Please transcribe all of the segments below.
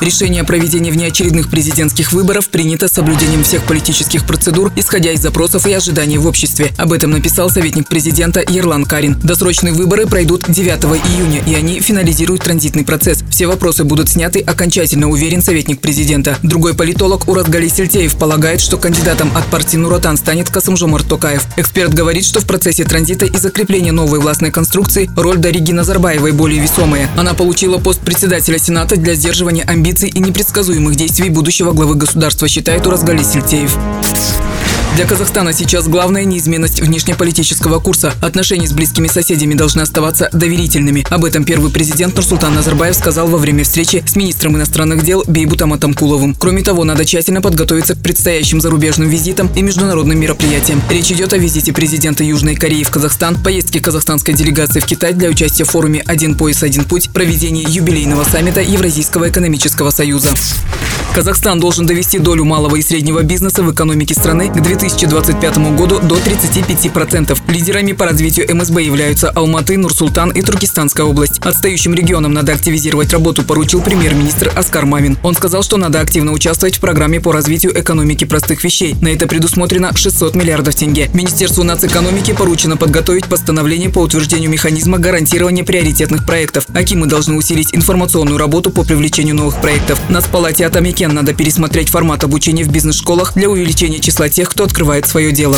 Решение о проведении внеочередных президентских выборов принято с соблюдением всех политических процедур, исходя из запросов и ожиданий в обществе. Об этом написал советник президента Ерлан Карин. Досрочные выборы пройдут 9 июня, и они финализируют транзитный процесс. Все вопросы будут сняты окончательно, уверен советник президента. Другой политолог Уразгали Сельтеев полагает, что кандидатом от партии Нуротан станет Касымжомар Токаев. Эксперт говорит, что в процессе транзита и закрепления новой властной конструкции роль Дариги Назарбаевой более весомая. Она получила пост председателя Сената для сдерживания амбиций амбиций и непредсказуемых действий будущего главы государства, считает Уразгали Сельтеев. Для Казахстана сейчас главная неизменность внешнеполитического курса. Отношения с близкими соседями должны оставаться доверительными. Об этом первый президент Нурсултан Назарбаев сказал во время встречи с министром иностранных дел Бейбутом Атамкуловым. Кроме того, надо тщательно подготовиться к предстоящим зарубежным визитам и международным мероприятиям. Речь идет о визите президента Южной Кореи в Казахстан, поездке казахстанской делегации в Китай для участия в форуме «Один пояс, один путь», проведении юбилейного саммита Евразийского экономического союза. Казахстан должен довести долю малого и среднего бизнеса в экономике страны к 2025 году до 35%. Лидерами по развитию МСБ являются Алматы, Нур-Султан и Туркестанская область. Отстающим регионам надо активизировать работу, поручил премьер-министр Оскар Мамин. Он сказал, что надо активно участвовать в программе по развитию экономики простых вещей. На это предусмотрено 600 миллиардов тенге. Министерству нацэкономики поручено подготовить постановление по утверждению механизма гарантирования приоритетных проектов. Акимы должны усилить информационную работу по привлечению новых проектов. На палате Атамике Кен надо пересмотреть формат обучения в бизнес-школах для увеличения числа тех, кто открывает свое дело.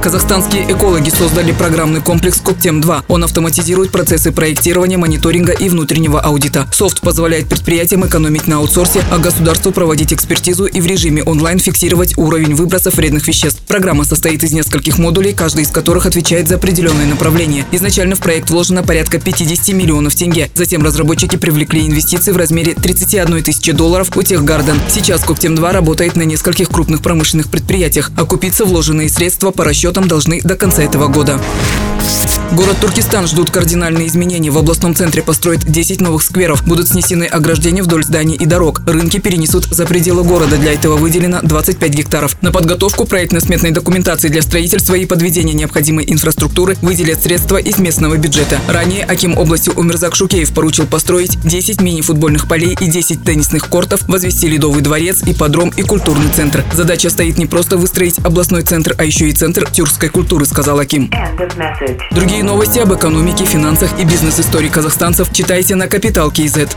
Казахстанские экологи создали программный комплекс «Коктем-2». Он автоматизирует процессы проектирования, мониторинга и внутреннего аудита. Софт позволяет предприятиям экономить на аутсорсе, а государству проводить экспертизу и в режиме онлайн фиксировать уровень выбросов вредных веществ. Программа состоит из нескольких модулей, каждый из которых отвечает за определенное направление. Изначально в проект вложено порядка 50 миллионов тенге. Затем разработчики привлекли инвестиции в размере 31 тысячи долларов у Техгарден. Сейчас «Коктем-2» работает на нескольких крупных промышленных предприятиях. Окупиться вложенные средства по расчетам расчетам должны до конца этого года. Город Туркестан ждут кардинальные изменения. В областном центре построят 10 новых скверов. Будут снесены ограждения вдоль зданий и дорог. Рынки перенесут за пределы города. Для этого выделено 25 гектаров. На подготовку проектно-сметной документации для строительства и подведения необходимой инфраструктуры выделят средства из местного бюджета. Ранее Аким области Умерзак Шукеев поручил построить 10 мини-футбольных полей и 10 теннисных кортов, возвести Ледовый дворец, ипподром и культурный центр. Задача стоит не просто выстроить областной центр, а еще и центр тюркской культуры, сказал Аким. Другие новости об экономике, финансах и бизнес-истории казахстанцев читайте на Капитал Киезет.